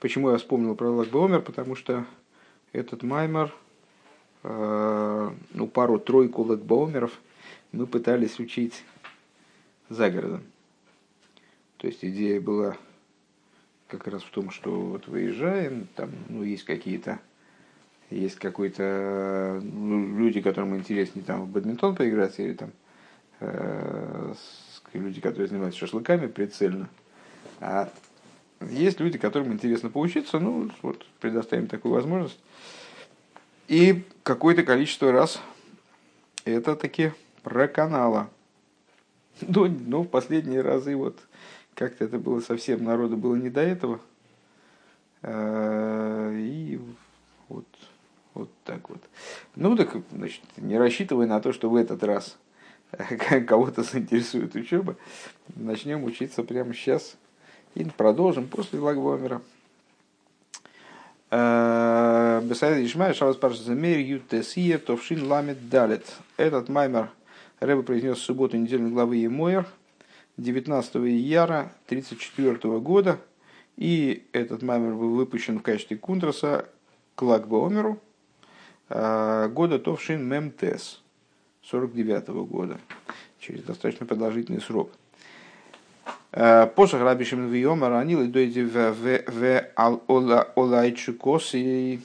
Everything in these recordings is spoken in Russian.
Почему я вспомнил про Лагбаумер? Потому что этот маймер, э, ну, пару-тройку Лагбаумеров мы пытались учить за городом. То есть идея была как раз в том, что вот выезжаем, там, ну, есть какие-то, есть какой-то, ну, люди, которым интереснее там в бадминтон поиграть, или там э, люди, которые занимаются шашлыками прицельно. А есть люди, которым интересно поучиться, ну, вот, предоставим такую возможность. И какое-то количество раз это таки проканало. Ну, ну, в последние разы вот как-то это было совсем, народу было не до этого. А, и вот, вот так вот. Ну, так, значит, не рассчитывая на то, что в этот раз кого-то заинтересует учеба, начнем учиться прямо сейчас – и продолжим после Лагбомера. Э, Бесайд Ишмай, Шабас Парш Замер, Ютесия, Товшин Ламет Далет. Этот маймер Рэба произнес в субботу недельной главы Емойер, 19 ияра 1934 года. И этот маймер был выпущен в качестве кунтраса к Лагбомеру э, года Товшин Мемтес, 49 года, через достаточно продолжительный срок. Посох Раби Шимон Виомар, они лидойди в Олайчукос и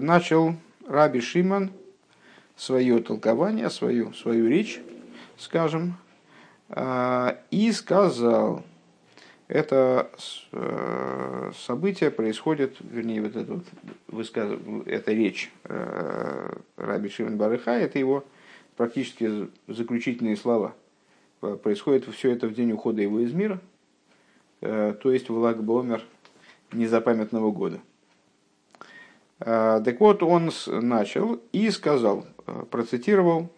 начал Раби Шимон свое толкование, свою, свою речь, скажем, и сказал, это событие происходит, вернее, вот это высказ... эта речь Раби Шимон Барыха, это его практически заключительные слова – происходит все это в день ухода его из мира, э, то есть в Лагбомер незапамятного года. Э, так вот, он начал и сказал, э, процитировал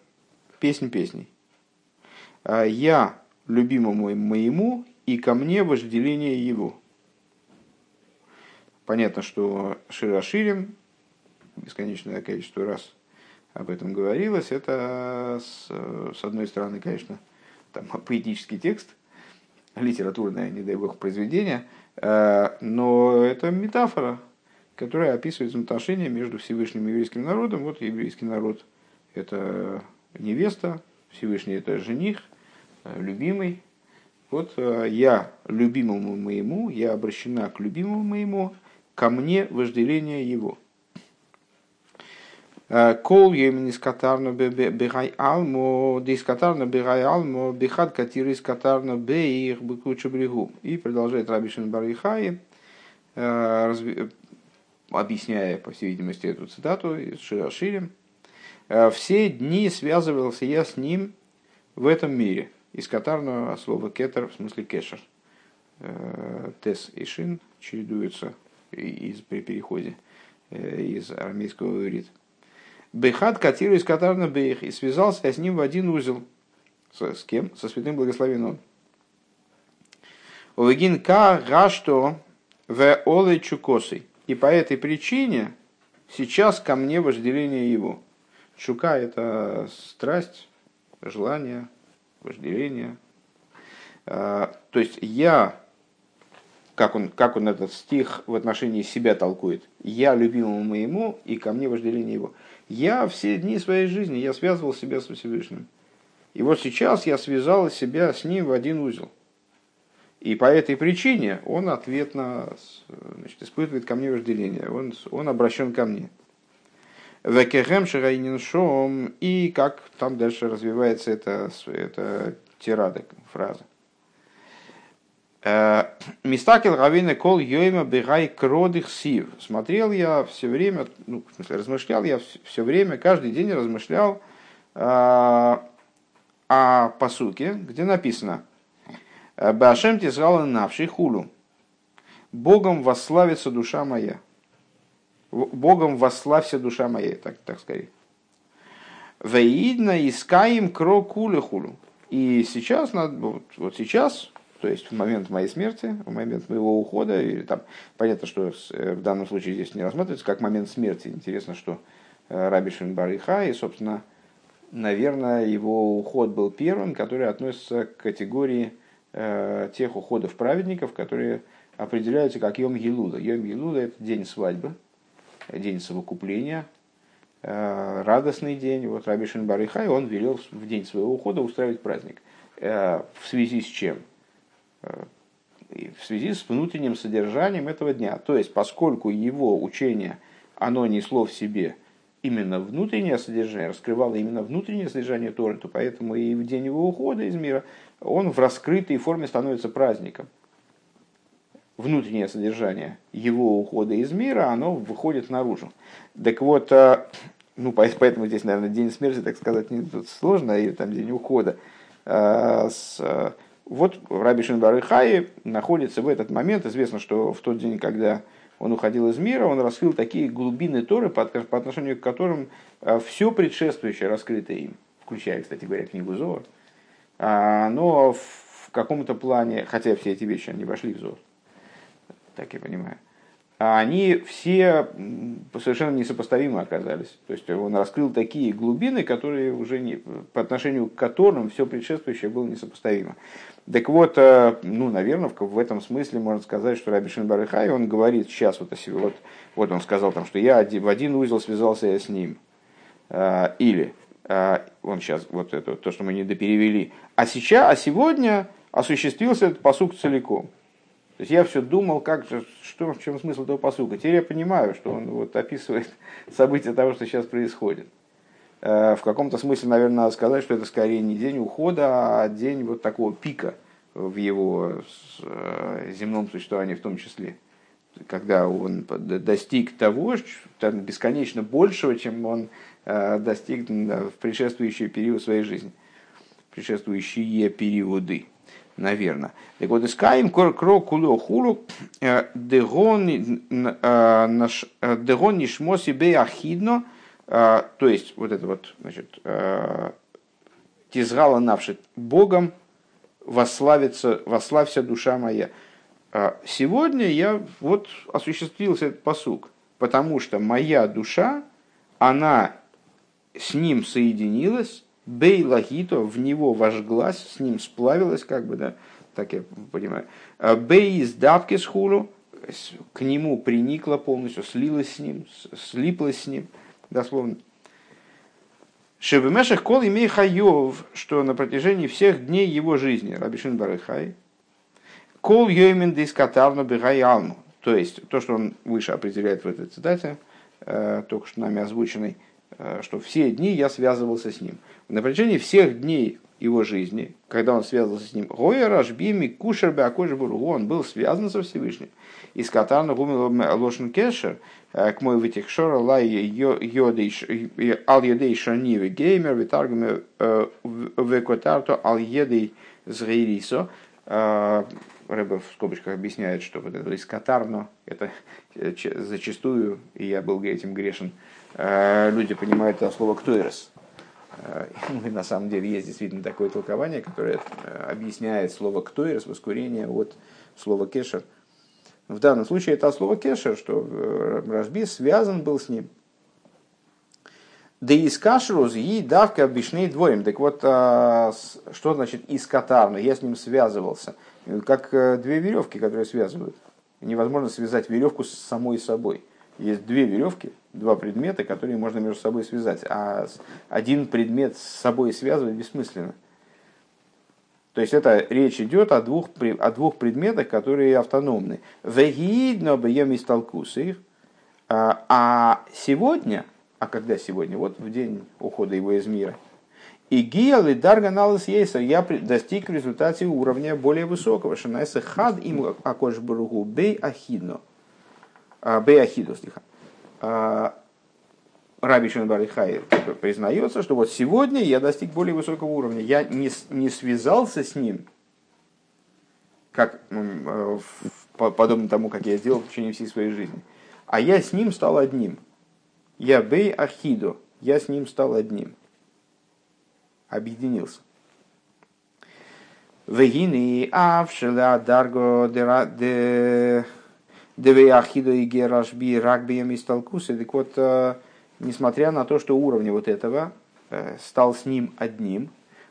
песнь песней. «Я любимому моему, и ко мне вожделение его». Понятно, что Широширим, бесконечное количество раз об этом говорилось, это с одной стороны, конечно, там, поэтический текст, литературное, не дай бог, произведение, э, но это метафора, которая описывает взаимоотношения между Всевышним и еврейским народом. Вот еврейский народ – это невеста, Всевышний – это жених, э, любимый. Вот э, я любимому моему, я обращена к любимому моему, ко мне вожделение его – Кол йемин из катарна бегай алмо, дис катарна бегай алмо, бихад катир из катарна беих бекучу брегу. И продолжает Рабишин Барихай, объясняя, по всей видимости, эту цитату из Широширим. Все дни связывался я с ним в этом мире. Из катарного слова кетер, в смысле кешер. Тес и шин чередуются из, при переходе из армейского иврита. Бехат катиру из катарна бейх и связался с ним в один узел. С, с кем? Со святым благословенным. Овегин ка гашто в оле чукосы. И по этой причине сейчас ко мне вожделение его. Чука – это страсть, желание, вожделение. А, то есть я, как он, как он этот стих в отношении себя толкует, я любимому моему, и ко мне вожделение его. Я все дни своей жизни, я связывал себя с Всевышним. И вот сейчас я связал себя с ним в один узел. И по этой причине он ответно значит, испытывает ко мне вожделение. Он, он обращен ко мне. Векехем и как там дальше развивается эта, эта тирада, фраза. Э, Мистакел Равина Кол Йойма Бегай Кродых Сив. Смотрел я все время, ну, в смысле, размышлял я все время, каждый день размышлял э, о посуке, где написано Башем Тизгала Навший Хулу. Богом восславится душа моя. Богом восславься душа моя, так, так скорее. Веидна искаем кро куле хулу. И сейчас, вот, вот сейчас, то есть в момент моей смерти, в момент моего ухода, или там, понятно, что э, в данном случае здесь не рассматривается как момент смерти. Интересно, что э, Раби Шинбариха, и, собственно, наверное, его уход был первым, который относится к категории тех уходов праведников, которые определяются как Йом Елуда. Йом Елуда – это день свадьбы, день совокупления, радостный день. Вот Раби Барихай, он велел в день своего ухода устраивать праздник. В связи с чем? В связи с внутренним содержанием этого дня. То есть, поскольку его учение, оно несло в себе именно внутреннее содержание, раскрывало именно внутреннее содержание Торы, то поэтому и в день его ухода из мира он в раскрытой форме становится праздником внутреннее содержание его ухода из мира, оно выходит наружу. Так вот, а, ну, поэтому здесь, наверное, день смерти, так сказать, не тут сложно, или там день ухода. А, с, вот Раби Шинбар Хаи находится в этот момент. Известно, что в тот день, когда он уходил из мира, он раскрыл такие глубины Торы, по, отношению к которым а, все предшествующее раскрыто им, включая, кстати говоря, книгу Зор, но в каком-то плане, хотя все эти вещи, они вошли в Зор, так я понимаю, а они все совершенно несопоставимы оказались. То есть он раскрыл такие глубины, которые уже не, по отношению к которым все предшествующее было несопоставимо. Так вот, э, ну, наверное, в этом смысле можно сказать, что Раби Шинбарыхай, он говорит сейчас вот о себе, вот, вот он сказал там, что я в один узел связался я с ним. Э, или э, он сейчас, вот это, то, что мы не доперевели. А сейчас, а сегодня осуществился этот посук целиком. То есть я все думал, как же, что, в чем смысл этого посука. Теперь я понимаю, что он вот описывает события того, что сейчас происходит. Э, в каком-то смысле, наверное, надо сказать, что это скорее не день ухода, а день вот такого пика в его э, земном существовании в том числе. Когда он достиг того, бесконечно большего, чем он э, достиг в предшествующий период своей жизни, предшествующие периоды наверное. Так вот, искаем кро куло хулу э, дегон э, э, нишмо себе ахидно, то есть вот это вот, значит, тизгала навшит Богом, восславится, восславься душа моя. Сегодня я вот осуществился этот посук, потому что моя душа, она с ним соединилась, Бей лагито, в него вожглась, с ним сплавилась, как бы, да, так я понимаю. А Бей из давки с хулу, к нему приникла полностью, слилась с ним, слиплась с ним, дословно. Шебемешах кол имей хайов, что на протяжении всех дней его жизни, Рабишин Барыхай, кол йоймен дискатарно бегай алму. То есть, то, что он выше определяет в этой цитате, э, только что нами озвученной, э, что все дни я связывался с ним на протяжении всех дней его жизни, когда он связывался с ним, Гоя Рашбими Кушербе Акошбургу, он был связан со Всевышним. Из Катана Гумил Лошен Кешер, э, к мой вытекшора лай ал шанивы геймер витаргуме э, векотарто ал едей згейрисо. Э, Рэбе в скобочках объясняет, что вот это из Катарно, это зачастую, и я был этим грешен, люди понимают это слово «ктуэрс», Э, и на самом деле есть действительно такое толкование, которое э, объясняет слово «ктойрс» воскурение от слова «кешер». В данном случае это слово «кешер», что э, Рашби связан был с ним. Да из кашрус и давка обычный дворим. Так вот, а, что значит из катарну? Я с ним связывался. Как две веревки, которые связывают. Невозможно связать веревку с самой собой. Есть две веревки, два предмета, которые можно между собой связать, а один предмет с собой связывать бессмысленно. То есть это речь идет о двух, о двух предметах, которые автономны. Вегидно бьем из их. А сегодня, а когда сегодня? Вот в день ухода его из мира. И гиал и дарганалас ейсер, я достиг в результате уровня более высокого. Шинайса хад им акош бургу бей ахидно. Бей ахидо, слиха. А, Раби Шенбарихай признается, что вот сегодня я достиг более высокого уровня. Я не, не связался с ним, как, э, подобно тому, как я сделал в течение всей своей жизни. А я с ним стал одним. Я бей ахидо. Я с ним стал одним. Объединился. Вегины авшела дарго де Девей Ахидо и Герашби Рагбием из Талкуса. Так вот, э, несмотря на то, что уровень вот этого э, стал с ним одним,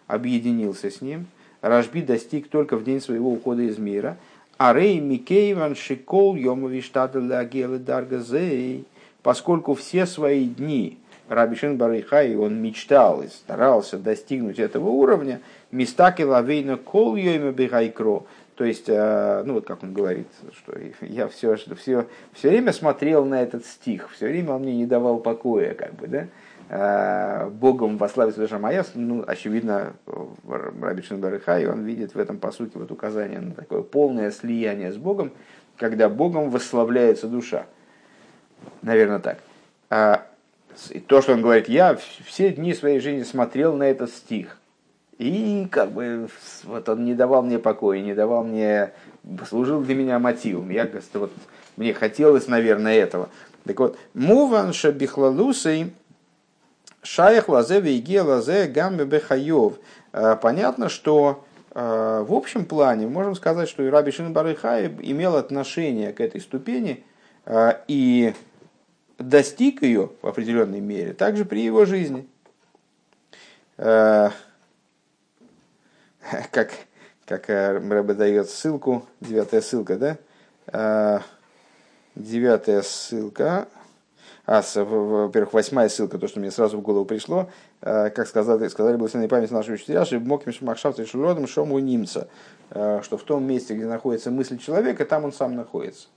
объединился с ним, Рашби достиг только в день своего ухода из мира. А Рей Микейван Шикол Йомовиштадля Гелы Даргазей, поскольку все свои дни Раби Шин Барыхай, он мечтал и старался достигнуть этого уровня, места киловейна кол йойма бегайкро, то есть, э, ну вот как он говорит, что я все, все, все время смотрел на этот стих, все время он мне не давал покоя, как бы, да, э, Богом вославится душа моя, ну, очевидно, Раби Барыхай, он видит в этом посуке вот указание на такое полное слияние с Богом, когда Богом восславляется душа. Наверное, так. И то, что он говорит, я все дни своей жизни смотрел на этот стих. И как бы вот он не давал мне покоя, не давал мне, служил для меня мотивом. Я, вот, мне хотелось, наверное, этого. Так вот, муван шабихлалусей шаях лазе вейге лазе гамбе бехайов. А, понятно, что а, в общем плане можем сказать, что Раби Шин Барыхай имел отношение к этой ступени, а, и достиг ее в определенной мере также при его жизни. Э, как, как э, Рэбе дает ссылку, девятая ссылка, да? Э, девятая ссылка, а, во-первых, восьмая ссылка, то, что мне сразу в голову пришло, как сказали, сказали благословенной память нашего учителя, что Моким Махшафт и Шуродом Шому Нимца, что в том месте, где находится мысль человека, там он сам находится.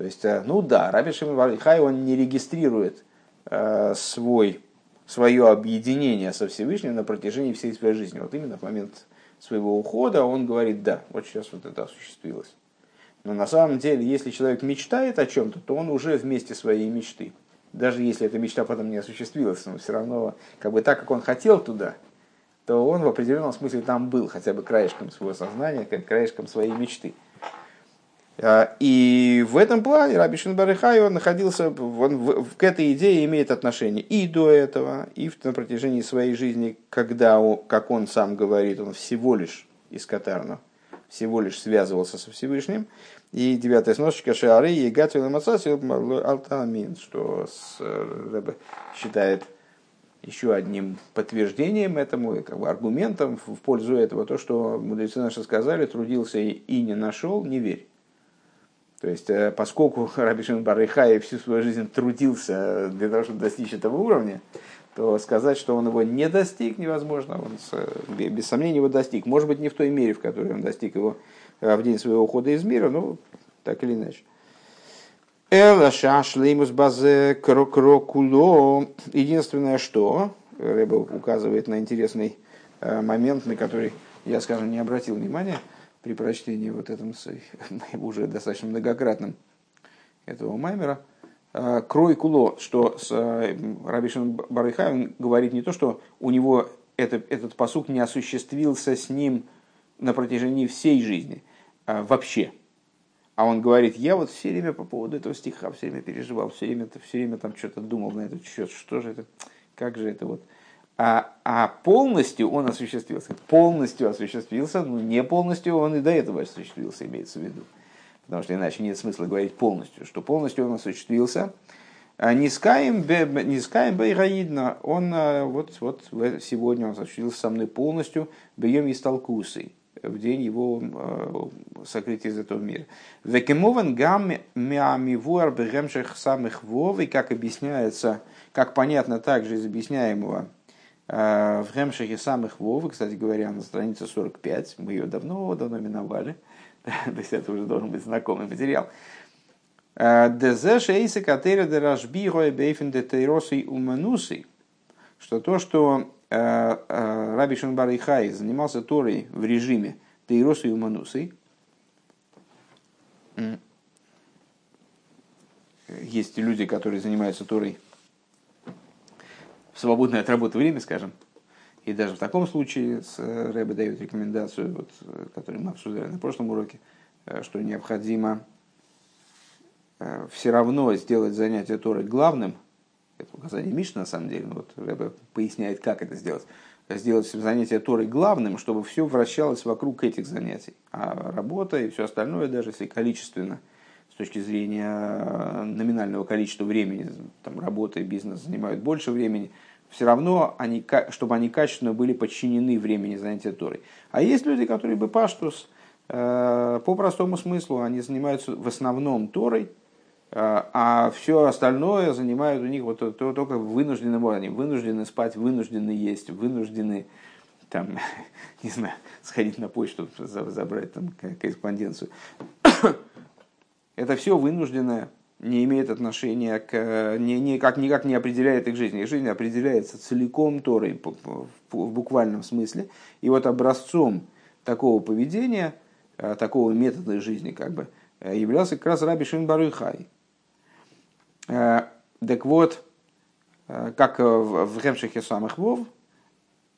То есть, э, ну да, Раби Шимон Варихай, он не регистрирует э, свой, свое объединение со Всевышним на протяжении всей своей жизни. Вот именно в момент своего ухода он говорит, да, вот сейчас вот это осуществилось. Но на самом деле, если человек мечтает о чем-то, то он уже вместе своей мечты. Даже если эта мечта потом не осуществилась, но все равно, как бы так, как он хотел туда, то он в определенном смысле там был, хотя бы краешком своего сознания, как краешком своей мечты. А, и в этом плане Раби Шинбарихай, он находился, он в, к этой идее имеет отношение и до этого, и на протяжении своей жизни, когда, как он сам говорит, он всего лишь из Катарна, всего лишь связывался со Всевышним. И девятая сносочка Шиары и Гатвил Алтамин, что с, Рэбе считает еще одним подтверждением этому, как бы аргументом в пользу этого, то, что мудрецы наши сказали, трудился и не нашел, не верь. То есть, э, поскольку Раби Шимон Барыхай всю свою жизнь трудился для того, чтобы достичь этого уровня, то сказать, что он его не достиг, невозможно. Он без сомнения его достиг. Может быть, не в той мере, в которой он достиг его э, в день своего ухода из мира, но так или иначе. Эла шашлеймус базе крокрокуло. Единственное, что Рэба указывает на интересный э, момент, на который я, скажем, не обратил внимания – при прочтении вот этом уже достаточно многократным этого маймера, а, крой куло, что с э, Рабишин Барыхай говорит не то, что у него это, этот посук не осуществился с ним на протяжении всей жизни, а вообще. А он говорит, я вот все время по поводу этого стиха все время переживал, все время, все время там что-то думал на этот счет, что же это, как же это вот а, а полностью он осуществился. Полностью осуществился, ну не полностью он и до этого осуществился, имеется в виду. Потому что иначе нет смысла говорить полностью, что полностью он осуществился. А Нискаем Бейраидна, он а, вот, вот сегодня он осуществился со мной полностью, бьем и столкусой в день его э, сокрытия из этого мира. Векемован гам миамивуар бегемших самых и как объясняется, как понятно также из объясняемого в Хемшихе самых Вовы, кстати говоря, на странице 45, мы ее давно-давно миновали, то есть это уже должен быть знакомый материал. Э, Дезеш эйсы катери де рашби бейфен де тейросы уманусы, что то, что э, Раби Шанбар Ихай занимался Торой в режиме тейросы и уманусы, есть люди, которые занимаются Торой свободное от работы время, скажем. И даже в таком случае э, Рэбе дает рекомендацию, вот, э, которую мы обсуждали на прошлом уроке, э, что необходимо все равно сделать занятие Торой главным, это указание Миш на самом деле, вот Рэбе поясняет, как это сделать, сделать занятие Торой главным, чтобы все вращалось вокруг этих занятий. А работа и все остальное, даже если количественно, с точки зрения номинального количества времени, там работа и бизнес занимают больше времени – все равно, они, чтобы они качественно были подчинены времени занятия Торой. А есть люди, которые бы паштус, по простому смыслу, они занимаются в основном Торой, а все остальное занимают у них вот только вынужденным, они вынуждены спать, вынуждены есть, вынуждены там, не знаю, сходить на почту, забрать там корреспонденцию. Это все вынужденное, не имеет отношения к, не, никак, никак не определяет их жизнь. Их жизнь определяется целиком Торой в буквальном смысле. И вот образцом такого поведения, э, такого метода жизни, как бы, э, являлся как раз Раби Шин Барыхай. Э, так вот, как в Хемшихе самых Вов,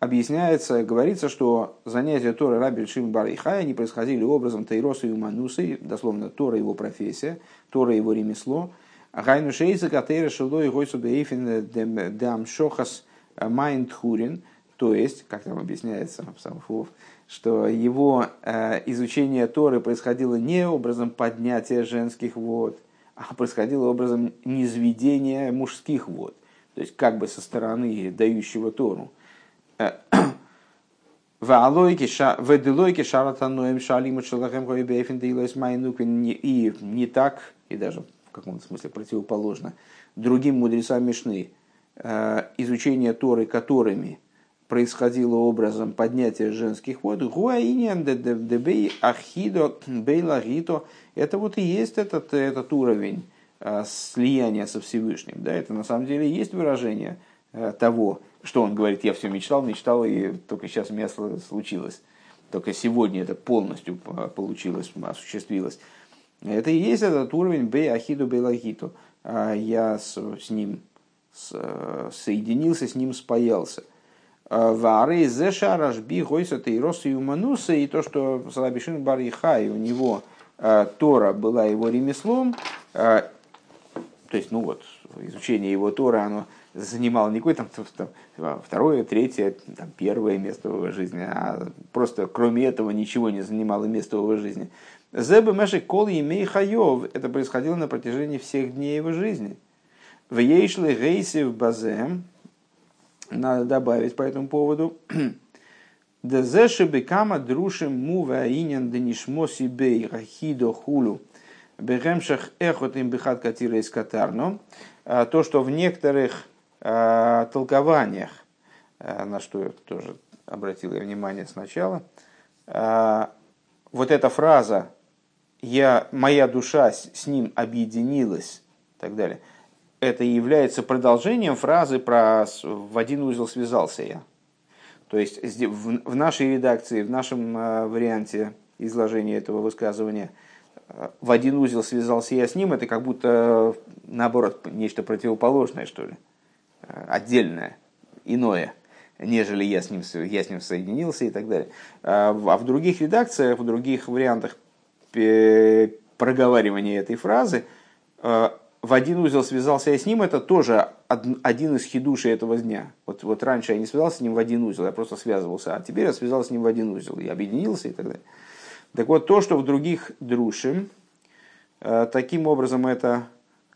объясняется, говорится, что занятия Торы Раби Шим Бар они происходили образом Тайроса и Уманусы, дословно Тора его профессия, Тора его ремесло. Гайну Шейса Катейра Шилой Гойсу Бейфин Дам Шохас Майнд Хурин, то есть, как там объясняется в Самфув, что его э, изучение Торы происходило не образом поднятия женских вод, а происходило образом низведения мужских вод. То есть, как бы со стороны дающего Тору Веделойки шаратаноем шалиму шалахем гойбейфен дейлайс майнуквин и не так, и даже в каком-то смысле противоположно, другим мудрецам Мишны, э, изучение Торы которыми происходило образом поднятия женских вод, гуаиньян дебей ахидо бейлагито, это вот и есть этот, этот уровень э, слияния со Всевышним. Да, это на самом деле есть выражение э, того, что он говорит, я все мечтал, мечтал, и только сейчас у меня случилось. Только сегодня это полностью получилось, осуществилось. Это и есть этот уровень бей ахиду бейлагиту. А я с, с ним с, соединился, с ним спаялся. А Вары зеша рашби гойса тейроса и умануса, и то, что Салабишин Барихай, у него а, Тора была его ремеслом, то есть, ну вот, изучение его Тора, оно занимал не какое-то там, там второе, третье, там, первое место в его жизни, а просто кроме этого ничего не занимало место в его жизни. Зебы Мэши Кол Емей Хайов. Это происходило на протяжении всех дней его жизни. В Ейшли Гейси в Базе. Надо добавить по этому поводу. Дезеши бекама друшим мува иньян денишмо сибей рахидо хулу. Бегемшах эхот им бихат катира из катарно. А то, что в некоторых толкованиях, э, на что я тоже обратил внимание сначала, э, вот эта фраза я, «моя душа с ним объединилась» и так далее, это является продолжением фразы про «в один узел связался я». То есть в нашей редакции, в нашем варианте изложения этого высказывания в один узел связался я с ним, это как будто наоборот нечто противоположное, что ли. Э, отдельное, иное, нежели я с ним, я с ним соединился и так далее. А, а в других редакциях, в других вариантах проговаривания этой фразы э, в один узел связался я с ним, это тоже один из хидушей этого дня. Вот, вот раньше я не связался с ним в один узел, я просто связывался, а теперь я связался с ним в один узел, я объединился и так далее. Так вот, то, что в других друшим, э, таким образом это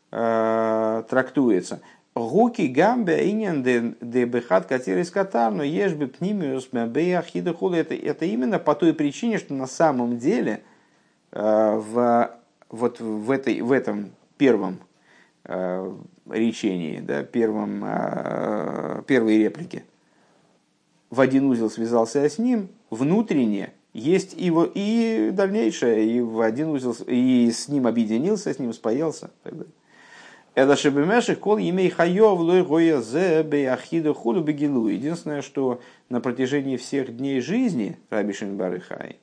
трактуется. Гуки гамбе иньян де бехат катирис катар, но бы пнимиус бе ахида хула. Это, это именно по той причине, что на самом деле э, в, вот в, этой, в этом первом э, речении, да, первом, э, первой реплике, в один узел связался с ним, внутренне есть его и дальнейшее, и в один узел, и с ним объединился, с ним спаялся. И так далее. Это шебемеших кол имей хайов лой гоя зе ахида худу бегилу. Единственное, что на протяжении всех дней жизни Раби Барыхай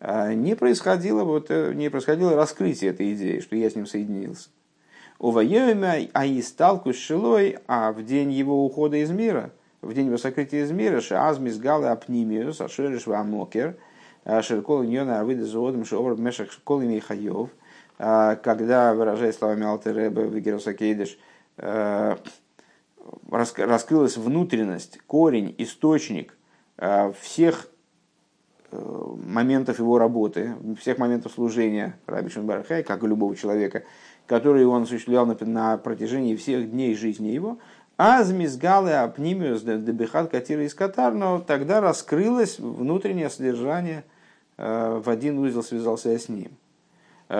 а, не происходило, вот, э, не происходило раскрытие этой идеи, что я с ним соединился. У воемя аисталку шилой, а в день его ухода из мира, в день его сокрытия из мира, шазмис галы апнимиус, ашериш вамокер, шеркол ньона авида зоодом шеор мешах школ имей хайов, а, когда, выражая словами Алтереба Вигеруса Кейдыш, э, раскрылась внутренность, корень, источник э, всех э, моментов его работы, всех моментов служения Раби Барахай, как и любого человека, который он осуществлял на, на протяжении всех дней жизни его, Аз мизгалы апнимиус дебихат катира из катар, но тогда раскрылось внутреннее содержание, в один узел связался я с ним.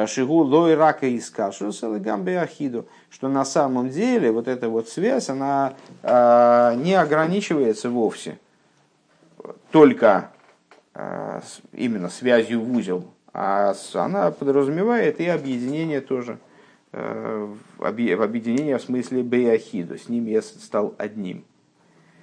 Шигу лой рака из кашу салагамбе ахиду, что на самом деле вот эта вот связь, она не ограничивается вовсе только именно связью в узел, а она подразумевает и объединение тоже, в объединение в смысле беяхиду, с ним я стал одним.